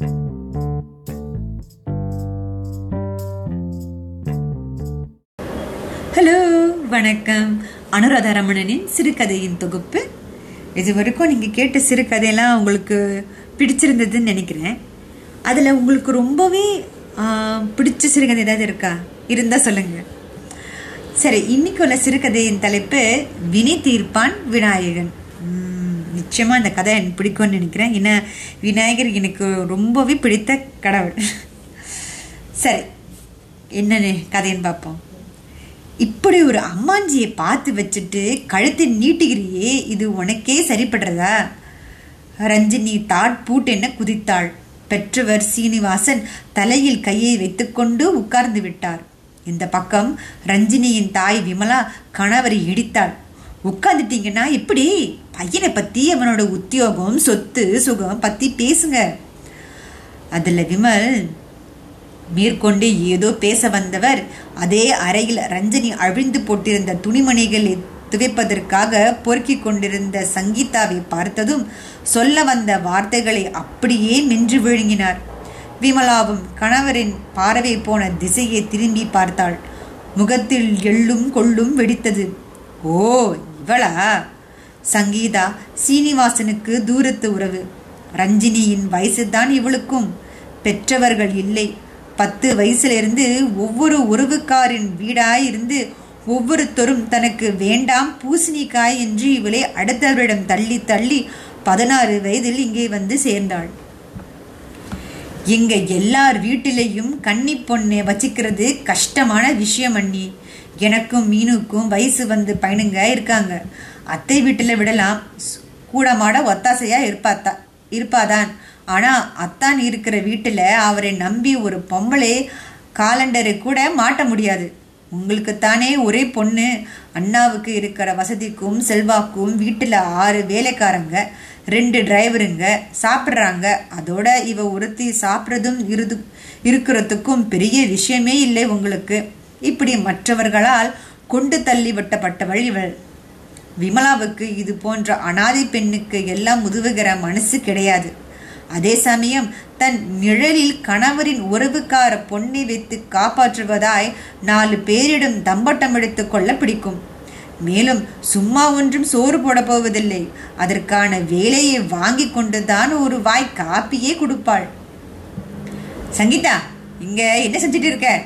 Hello வணக்கம். அனுராதா ரமணனின் சிறுகதையின் தொகுப்பு. இது வரைக்கும் நீங்கள் கேட்ட சிறுகதையெல்லாம் உங்களுக்கு பிடிச்சிருந்ததுன்னு நினைக்கிறேன். அதில் உங்களுக்கு ரொம்பவே பிடிச்ச சிறுகதை ஏதாவது இருக்கா? இருந்தால் சொல்லுங்கள் சரி இன்னைக்கு உள்ள சிறுகதையின் தலைப்பு வினை தீர்ப்பான் விநாயகன். நிச்சயமாக இந்த கதை எனக்கு பிடிக்கும்னு நினைக்கிறேன். ஏன்னா விநாயகர் எனக்கு ரொம்பவே பிடித்த கடவுள். சரி என்னன்னு கதைன்னு பார்ப்போம். இப்படி ஒரு அம்மாஞ்சியை பார்த்து வச்சுட்டு கழுத்தை நீட்டுகிறியே இது உனக்கே சரிப்படுறதா? ரஞ்சினி தாட் பூட்டென குதித்தாள். பெற்றவர் சீனிவாசன் தலையில் கையை வைத்துக்கொண்டு உட்கார்ந்து விட்டார். இந்த பக்கம் ரஞ்சினியின் தாய் விமலா கணவரை இடித்தாள். உட்காந்துட்டீங்கன்னா எப்படி பையனை பற்றி அவனோட உத்தியோகம் சொத்து சுகம் பற்றி பேசுங்க. அதில் விமல் மேற்கொண்டு ஏதோ பேச வந்தவர் அதே அறையில் ரஞ்சனி அழிந்து போட்டிருந்த துணிமணிகளை துவைப்பதற்காக பொறுக்கி கொண்டிருந்த சங்கீதாவை பார்த்ததும் சொல்ல வந்த வார்த்தைகளை அப்படியே மென்று விழுங்கினார். விமலாவும் கணவரின் பார்வை போன திசையை திரும்பி பார்த்தாள். முகத்தில் எள்ளும் கொள்ளும் வெடித்தது. ஓ இவளா சங்கீதா சீனிவாசனுக்கு தூரத்து உறவு. ரஞ்சினியின் வயசுதான் இவளுக்கும். பெற்றவர்கள் இல்லை. பத்து வயசுலேருந்து ஒவ்வொரு உறவுக்காரின் வீடாய் இருந்து ஒவ்வொருத்தரும் தனக்கு வேண்டாம் பூசணிக்காய் என்று இவளை அடுத்தவரிடம் தள்ளி தள்ளி பதினாறு வயதில் இங்கே வந்து சேர்ந்தாள். எங்க எல்லார் வீட்டிலையும் கன்னி பொண்ணை வச்சுக்கிறது கஷ்டமான விஷயம் அண்ணி. எனக்கும் மீனுக்கும் வயசு வந்து பையனுங்க இருக்காங்க. அத்தை வீட்டில் விடலாம். கூடமாட ஒத்தாசையாக இருப்பாத்தா இருப்பாதான். ஆனால் அத்தான் இருக்கிற வீட்டில் அவரை நம்பி ஒரு பொம்பளை காலண்டரை கூட மாட்ட முடியாது. உங்களுக்குத்தானே ஒரே பொண்ணு. அண்ணாவுக்கு இருக்கிற வசதிக்கும் செல்வாக்கும் வீட்டில் ஆறு வேலைக்காரங்க ரெண்டு டிரைவருங்க சாப்பிட்றாங்க. அதோட இவ ஒருத்தி சாப்பிட்றதும் இருது இருக்கிறதுக்கும் பெரிய விஷயமே இல்லை உங்களுக்கு. இப்படி மற்றவர்களால் கொண்டு தள்ளி விட்டப்பட்டவள் இவள். விமலாவுக்கு இது போன்ற அனாதை பெண்ணுக்கு எல்லாம் உதவுகிற மனசு கிடையாது. அதே சமயம் தன் நிழலில் கணவரின் உறவுக்கார பொண்ணை வைத்து காப்பாற்றுவதாய் நாலு பேரிடம் தம்பட்டம் எடுத்துக் கொள்ள பிடிக்கும். மேலும் சும்மா ஒன்றும் சோறு போட போவதில்லை. அதற்கான வேலையை வாங்கி கொண்டுதான் ஒரு வாய் காப்பியே கொடுப்பாள். சங்கீதா இங்க என்ன செஞ்சுட்டு இருக்க?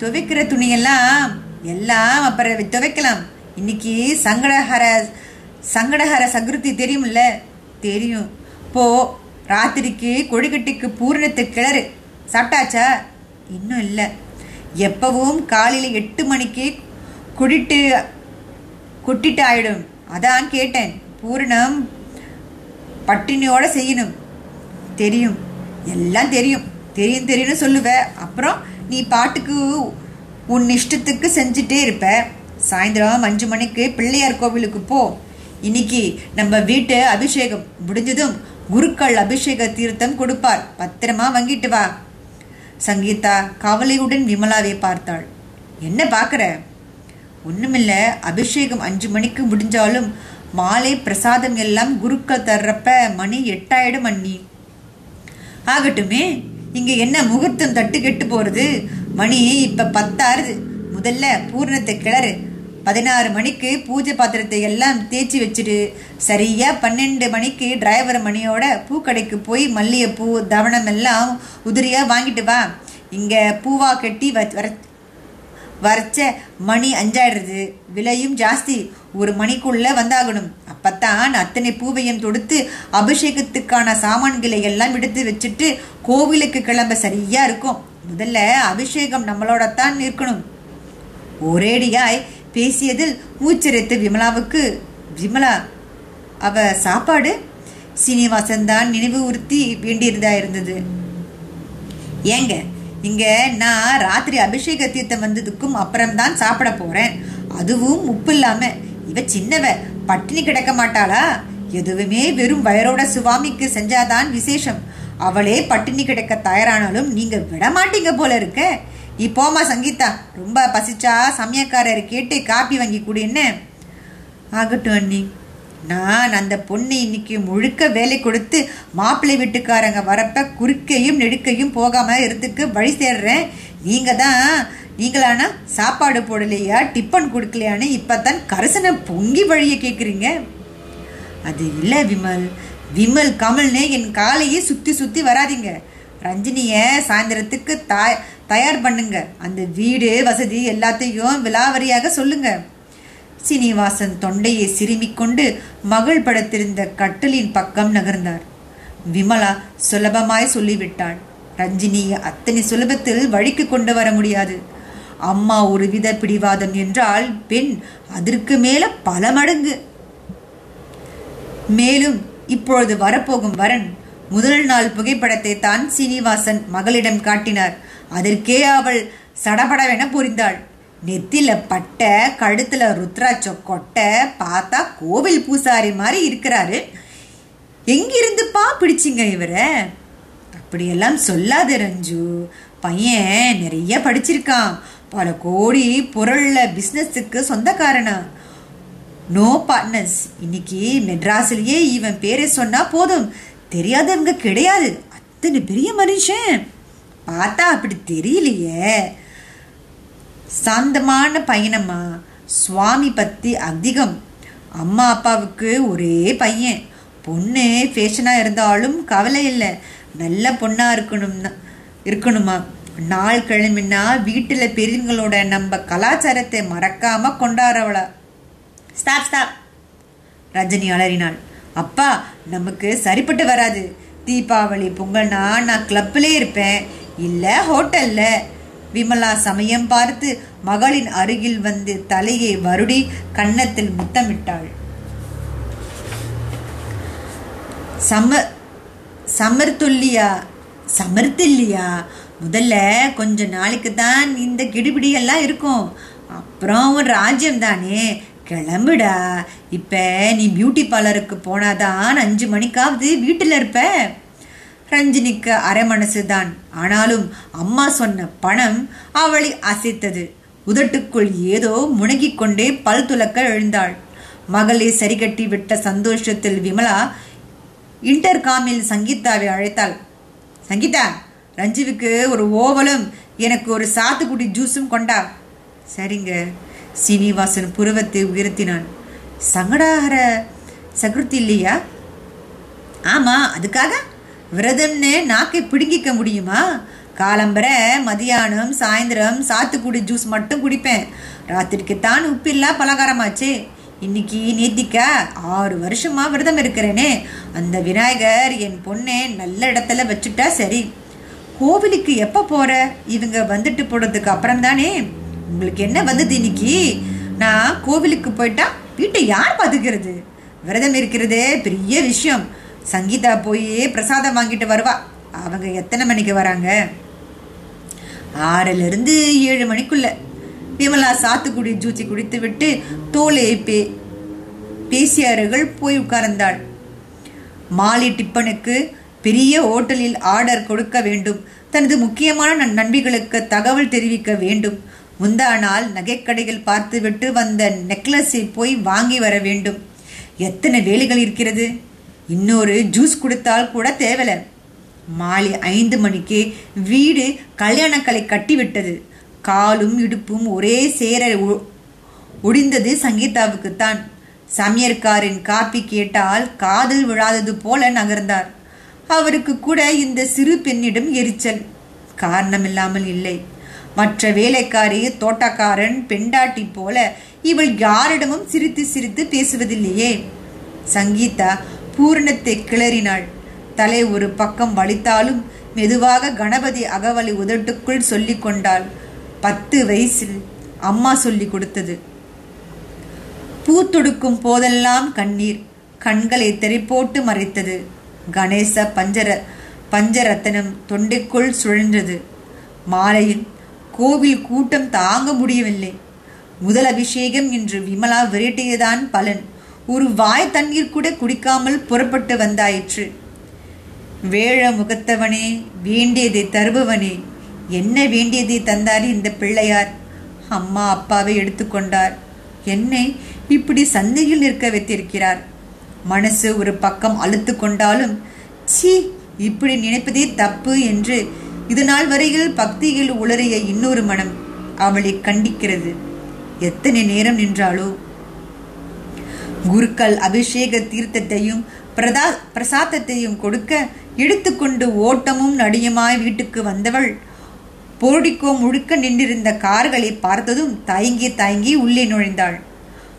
துவைக்கிற துணியெல்லாம் எல்லாம் அப்புறம் துவைக்கலாம். இன்னைக்கு சங்கடஹர சங்கடஹர சதுர்த்தி தெரியும்ல? தெரியும். போ ராத்திரிக்கு கொடிக்கட்டிக்கு பூரணத்து கிளறு. சாப்பிட்டாச்சா? இன்னும் இல்லை. எப்பவும் காலையில் எட்டு மணிக்கு குடிட்டு கொட்டிட்டு ஆயிடும் அதான் கேட்டேன். பூரணம் பட்டினியோட செய்யணும். தெரியும். எல்லாம் தெரியும். தெரியும் தெரியும்னு சொல்லுவேன் அப்புறம் நீ பாட்டுக்கு உன் இஷ்டத்துக்கு செஞ்சுட்டே இருப்ப. சாயந்தரம் அஞ்சு மணிக்கு பிள்ளையார் கோவிலுக்கு போ. இன்னைக்கு நம்ம வீட்டு அபிஷேகம் முடிஞ்சதும் குருக்கள் அபிஷேக தீர்த்தம் கொடுப்பார். பத்திரமா வாங்கிட்டு வா. சங்கீதா கவலையுடன் விமலாவை பார்த்தாள். என்ன பார்க்குற ஒன்றுமில்லை அபிஷேகம் அஞ்சு மணிக்கு முடிஞ்சாலும் மாலை பிரசாதம் எல்லாம் குருக்கள் தர்றப்ப மணி எட்டாயிடும் அண்ணி. ஆகட்டுமே. இங்கே என்ன முகூர்த்தம் தட்டு கெட்டு போகிறது மணி இப்போ பத்தாறுது. முதல்ல பூரணத்தை கிளறு. பதினாறு மணிக்கு பூஜை பாத்திரத்தை எல்லாம் தேய்ச்சி வச்சுட்டு சரியாக பன்னெண்டு மணிக்கு டிரைவர் மணியோட பூக்கடைக்கு போய் மல்லிகைப்பூ தவணம் எல்லாம் உதிரியாக வாங்கிட்டு வா. இங்கே பூவா கட்டி வ- வர வரைச்ச மணி அஞ்சாயிடுறது விலையும் ஜாஸ்தி. ஒரு மணிக்குள்ள வந்தாகணும். அப்பத்தான் அத்தனை பூவையும் தொடுத்து அபிஷேகத்துக்கான சாமான்களை எல்லாம் எடுத்து வச்சுட்டு கோவிலுக்கு கிளம்ப சரியா இருக்கும். முதல்ல அபிஷேகம் நம்மளோட தான் இருக்கணும் ஒரேடியாய் பேசியதில் மூச்சரித்து விமலாவுக்கு விமலா அவ சாப்பாடு? சீனிவாசன் தான் நினைவு உறுத்தி வேண்டியதா இருந்தது. ஏங்க இங்க நான் ராத்திரி அபிஷேக தீர்த்தம் வந்ததுக்கும் அப்புறம்தான் சாப்பிட போறேன். அதுவும் உப்பு இல்லாமல் இவ சின்னவ. பட்டினி கிடக்க மாட்டாளா? எதுவுமே வெறும் வயரோட சுவாமிக்கு செஞ்சாதான் விசேஷம். அவளே பட்டினி கிடக்க தயாரானாலும் நீங்க விட மாட்டீங்க போல இருக்க. நீ சங்கீதா ரொம்ப பசிச்சா சமயக்காரர் கேட்டு காப்பி வாங்கி கொடு என்ன? ஆகட்டும் அண்ணி. நான் அந்த பொண்ணு இன்னைக்கு முழுக்க வேலை கொடுத்து மாப்பிள்ளை வீட்டுக்காரங்க வரப்ப குறுக்கையும் நெடுக்கையும் போகாம இருந்துக்கு வழி சேர்றேன். நீங்க தான் நீங்களானா சாப்பாடு போடலையா டிஃபன் கொடுக்கலையான்னு இப்பதான் கரசனை பொங்கி வழிய கேட்குறீங்க அது இல்லை விமல். விமல் கமல்னு என் காலையே சுற்றி சுற்றி வராதிங்க. ரஞ்சினியை சாயந்தரத்துக்கு தாய் தயார் பண்ணுங்க. அந்த வீடு வசதி எல்லாத்தையும் விலாவரியாக சொல்லுங்க. சீனிவாசன் தொண்டையை சிறுமிக்கொண்டு மகள் படுத்திருந்த கட்டிலின் பக்கம் நகர்ந்தார். விமலா சுலபமாய் சொல்லிவிட்டாள். ரஞ்சினியை அத்தனை சுலபத்தில் வழிக்கு கொண்டு வர முடியாது. அம்மா ஒரு வித பிடிவாதம் என்றால் பெண் அதற்கு மேல பல மடங்கு. மேலும் இப்பொழுது வரப்போகும் வரன் முதல் நாள் புகைப்படத்தை தான் சீனிவாசன் மகளிடம் காட்டினார். அதற்கே அவள் சடபடவென புரிந்தாள். நெத்தில பட்ட கழுத்துல ருத்ராட்ச கொட்டை பார்த்தா கோவில் பூசாரி மாதிரி இருக்கிறாரு. எங்கிருந்துப்பா பிடிச்சிங்க இவரை? அப்படியெல்லாம் சொல்லாது ரஞ்சு. பையன் நிறைய படிச்சிருக்கான். பல கோடி பொருள்ல பிஸ்னஸுக்கு சொந்தக்காரனா நோ பார்ட்னர்ஸ் இன்னைக்கு மெட்ராஸ்லயே இவன் பேரை சொன்னா போதும். தெரியாதவங்க கிடையாது. அத்தனை பெரிய மனுஷன். பார்த்தா அப்படி தெரியலையே. சாந்தமான பையனம்மா. சுவாமி பத்தி அதிகம். அம்மா அப்பாவுக்கு ஒரே பையன். பொண்ணு ஃபேஷனாக இருந்தாலும் கவலை இல்லை. நல்ல பொண்ணாக இருக்கணும்னா இருக்கணுமா? நாள் கிளம்பினா வீட்டில் பெரியவங்களோட நம்ம கலாச்சாரத்தை மறக்காம கொண்டாடுறவளா ஸ்டாப் ஸ்டாப் ரஜினி அலறினாள். அப்பா நமக்கு சரிப்பட்டு வராது. தீபாவளி பொங்கல்னா நான் கிளப்பிலே இருப்பேன். இல்லை ஹோட்டல்ல. விமலா சமயம் பார்த்து மகளின் அருகில் வந்து தலையை வருடி கன்னத்தில் முத்தமிட்டாள். சம சமர்த்துல்லியா சமர்த்தில்லையா? முதல்ல கொஞ்ச நாளைக்கு தான் இந்த கெடுபிடியெல்லாம் இருக்கும். அப்புறம் ஒரு ராஜ்யம் தானே கிளம்புடா. இப்ப நீ பியூட்டி பார்லருக்கு போனாதான் அஞ்சு மணிக்காவது வீட்டில் இருப்ப. ரஞ்சினிக்கு அரை மனசுதான். ஆனாலும் அம்மா சொன்ன பணம் அவளை அசைத்தது. உதட்டுக்குள் ஏதோ முணங்கிக் கொண்டே பல் துலக்க எழுந்தாள். மகளை சரிகட்டி விட்ட சந்தோஷத்தில் விமலா இன்டர்காமில் சங்கீதாவை அழைத்தாள். சங்கீதா! ரஞ்சுவுக்கு ஒரு ஓவலும் எனக்கு ஒரு சாத்துக்குடி ஜூஸும் கொண்டா. சரிங்க. சீனிவாசன் புருவத்தை உயர்த்தினான். சங்கடாகர சகுர்த்தி இல்லையா? ஆமா அதுக்காக? விரதம்னு நாக்கை பிடுங்கிக்க முடியுமா? காலம்பர மதியானம் சாயந்தரம் சாத்துக்குடி ஜூஸ் மட்டும் குடிப்பேன். ராத்திரிக்கு தான் உப்பில்லா பலகாரமாச்சு. இன்னைக்கு நேத்திக்கா ஆறு வருஷமா விரதம் இருக்கிறேனே. அந்த விநாயகர் என் பொண்ணை நல்ல இடத்துல வச்சுட்டா சரி. கோவிலுக்கு எப்போ போகிற இவங்க வந்துட்டு போனதுக்கு அப்புறம் தானே உங்களுக்கு என்ன வந்தது இன்னைக்கு? நான் கோவிலுக்கு போயிட்டா வீட்டை யார் பார்த்துக்கிறது விரதம் இருக்கிறதே பெரிய விஷயம். சங்கீதா போய் பிரசாதம் வாங்கிட்டு வருவா. அவங்க எத்தனை மணிக்கு வராங்க? ஆறிலிருந்து ஏழு மணிக்குள்ள. விமலா சாத்துக்குடி ஜூச்சி குடித்து விட்டு தோலை பே பேசியார்கள் போய் உட்கார்ந்தாள். மாலை டிப்பனுக்கு பெரிய ஹோட்டலில் ஆர்டர் கொடுக்க வேண்டும். தனது முக்கியமான நன் நண்பிகளுக்கு தகவல் தெரிவிக்க வேண்டும். முந்தா நாள் நகைக்கடைகள் பார்த்துவிட்டு வந்த நெக்லஸை போய் வாங்கி வர வேண்டும். எத்தனை வேலைகள் இருக்கிறது? இன்னொரு ஜூஸ் கொடுத்தால் கூட தேவலை. மாலை ஐந்து மணிக்கு வீடு கல்யாணக்கலை கட்டிவிட்டது. காலும் இடுப்பும் ஒரே சேர ஒடிந்தது சங்கீதாவுக்குத்தான். சமையற்காரின் காப்பி கேட்டால் காதில் விழாதது போல நகர்ந்தார். அவருக்கு கூட இந்த சிறு பெண்ணிடம் எரிச்சல். காரணமில்லாமல் இல்லை. மற்ற வேலைக்காரி தோட்டக்காரன் பெண்டாட்டி போல இவள் யாரிடமும் சிரித்து சிரித்து பேசுவதில்லையே. சங்கீதா பூரணத்தை கிளறினாள். தலை ஒரு பக்கம் வலித்தாலும் மெதுவாக கணபதி அகவலை உதட்டுக்குள் சொல்லிக் கொண்டாள். பத்து வயசில் அம்மா சொல்லி கொடுத்தது. பூத்தொடுக்கும் போதெல்லாம் கண்ணீர் கண்களை தெறிப்போட்டு மறைத்தது. கணேச பஞ்சர பஞ்சரத்தனம் தொண்டைக்குள் சுழன்றது. மாலையில் கோவில் கூட்டம் தாங்க முடியவில்லை. முதல் அபிஷேகம் என்று விமலா விரட்டியதான் பலன். ஒரு வாய் தண்ணீர் கூட குடிக்காமல் புறப்பட்டு வந்தாயிற்று. வேழ முகத்தவனே வேண்டியதை தருபவனே என்ன வேண்டியதை தந்தார் இந்த பிள்ளையார்? அம்மா அப்பாவை எடுத்துக்கொண்டார். என்னை இப்படி சந்தையில் நிற்க வைத்திருக்கிறார். மனசு ஒரு பக்கம் அழுத்து கொண்டாலும் சீ இப்படி நினைப்பதே தப்பு என்று இது நாள் வரையில் பக்தியில் உளறிய இன்னொரு மனம் அவளை கண்டிக்கிறது. எத்தனை நேரம் நின்றாளோ? குருக்கள் அபிஷேக தீர்த்தத்தையும் பிரதா பிரசாதத்தையும் கொடுக்க எடுத்துக்கொண்டு ஓட்டமும் நடியுமாய் வீட்டுக்கு வந்தவள் போடிக்கோ முழுக்க நின்றிருந்த கார்களை பார்த்ததும் தயங்கி தயங்கி உள்ளே நுழைந்தாள்.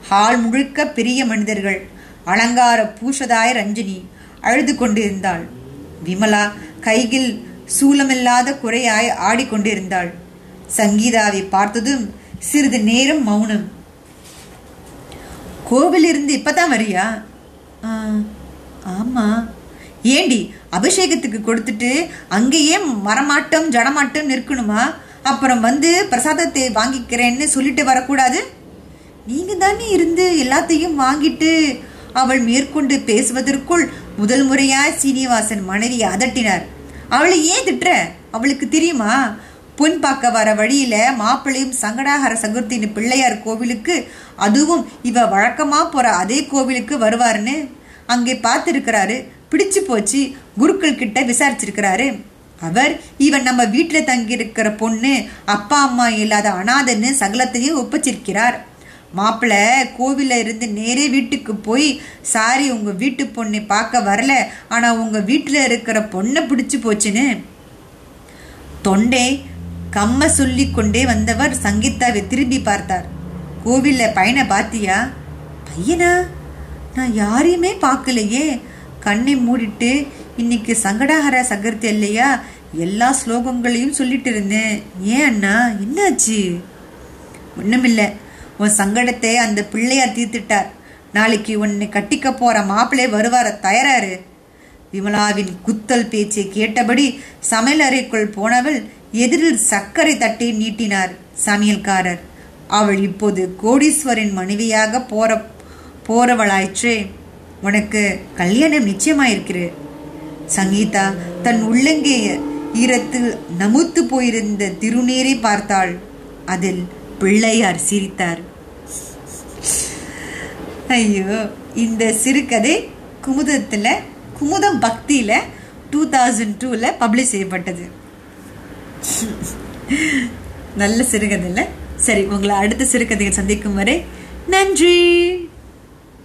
ஹால் முழுக்க பெரிய மனிதர்கள் அலங்கார பூஷதாய ரஞ்சினி அழுது கொண்டிருந்தாள். விமலா கையில் சூலமில்லாத குறையாய் ஆடிக்கொண்டிருந்தாள் சங்கீதாவை பார்த்ததும் சிறிது நேரம் மௌனம். கோவிலிருந்து இப்பதான் வரியா? "ஆ, ஆமா. ஏண்டி அபிஷேகத்துக்கு கொடுத்துட்டு அங்கேயே மரமாட்டம் ஜடமாட்டம் நிற்கணுமா? அப்புறம் வந்து பிரசாதத்தை வாங்கிக்கிறேன்னு சொல்லிட்டு வரக்கூடாது? நீங்க தானே இருந்து எல்லாத்தையும் வாங்கிட்டு அவள் மேற்கொண்டு பேசுவதற்குள் முதல் முறையாய் சீனிவாசன் மனைவி அதட்டினார். அவளை ஏன் திட்டுற? அவளுக்கு தெரியுமா? பொன் பார்க்க வர வழியில மாப்பிள்ளையும் சங்கடாகர சதுர்த்தின்னு பிள்ளையார் கோவிலுக்கு அதுவும் இவ வழக்கமா போற அதே கோவிலுக்கு வருவாருன்னு அங்கே பார்த்துருக்கிறாரு. பிடிச்சு போச்சு. குருக்கள் கிட்ட விசாரிச்சிருக்கிறாரு. அவர் இவன் நம்ம வீட்டில் தங்கியிருக்கிற பொண்ணு அப்பா அம்மா இல்லாத அனாதைன்னு சகலத்தையும் ஒப்பச்சிருக்கிறார். மாப்பிள்ள கோவில இருந்து நேரே வீட்டுக்கு போய் சாரி உங்க வீட்டு பொண்ணை பார்க்க வரல. ஆனா உங்க வீட்டில் இருக்கிற பொண்ணை பிடிச்சு போச்சுன்னு. தொண்டை கம்ம சொல்லி கொண்டே வந்தவர் சங்கீதாவை திரும்பி பார்த்தார். கோவில்ல பையனை பாத்தியா? பையனா? நான் யாரையுமே பார்க்கலையே. கண்ணை மூடிட்டு இன்னைக்கு சங்கடாகர சகர்த்தி இல்லையா எல்லா ஸ்லோகங்களையும் சொல்லிட்டு இருந்தேன். ஏன் அண்ணா? என்னாச்சு? ஒன்றுமில்லை உன் சங்கடத்தை அந்த பிள்ளையார் தீர்த்துட்டார். நாளைக்கு உன்னை கட்டிக்க போற மாப்பிள்ளை வருவார தயாராரு. விமலாவின் குத்தல் பேச்சை கேட்டபடி சமையல் அறைக்குள் போனவள் எதிரில் சர்க்கரை தட்டை நீட்டினார் சமையல்காரர். அவள் இப்போது கோடீஸ்வரின் மனைவியாக போற போறவளாயிற்றே. உனக்கு கல்யாணம் நிச்சயமாயிருக்கிறது. சங்கீதா தன் உள்ளங்கே ஈரத்தில் நமுத்து போயிருந்த திருநீரை பார்த்தாள். அதில் பிள்ளையார் சிரித்தார். ஐயோ இந்த சிறுகதை குமுதத்தில் குமுதம் பக்தியில் டூ தௌசண்ட் டூவில் பப்ளிஷ் செய்யப்பட்டது. நல்ல சிறுகதை இல்லை சரி உங்களை அடுத்த சிறுகதையை சந்திக்கும் வரை நன்றி!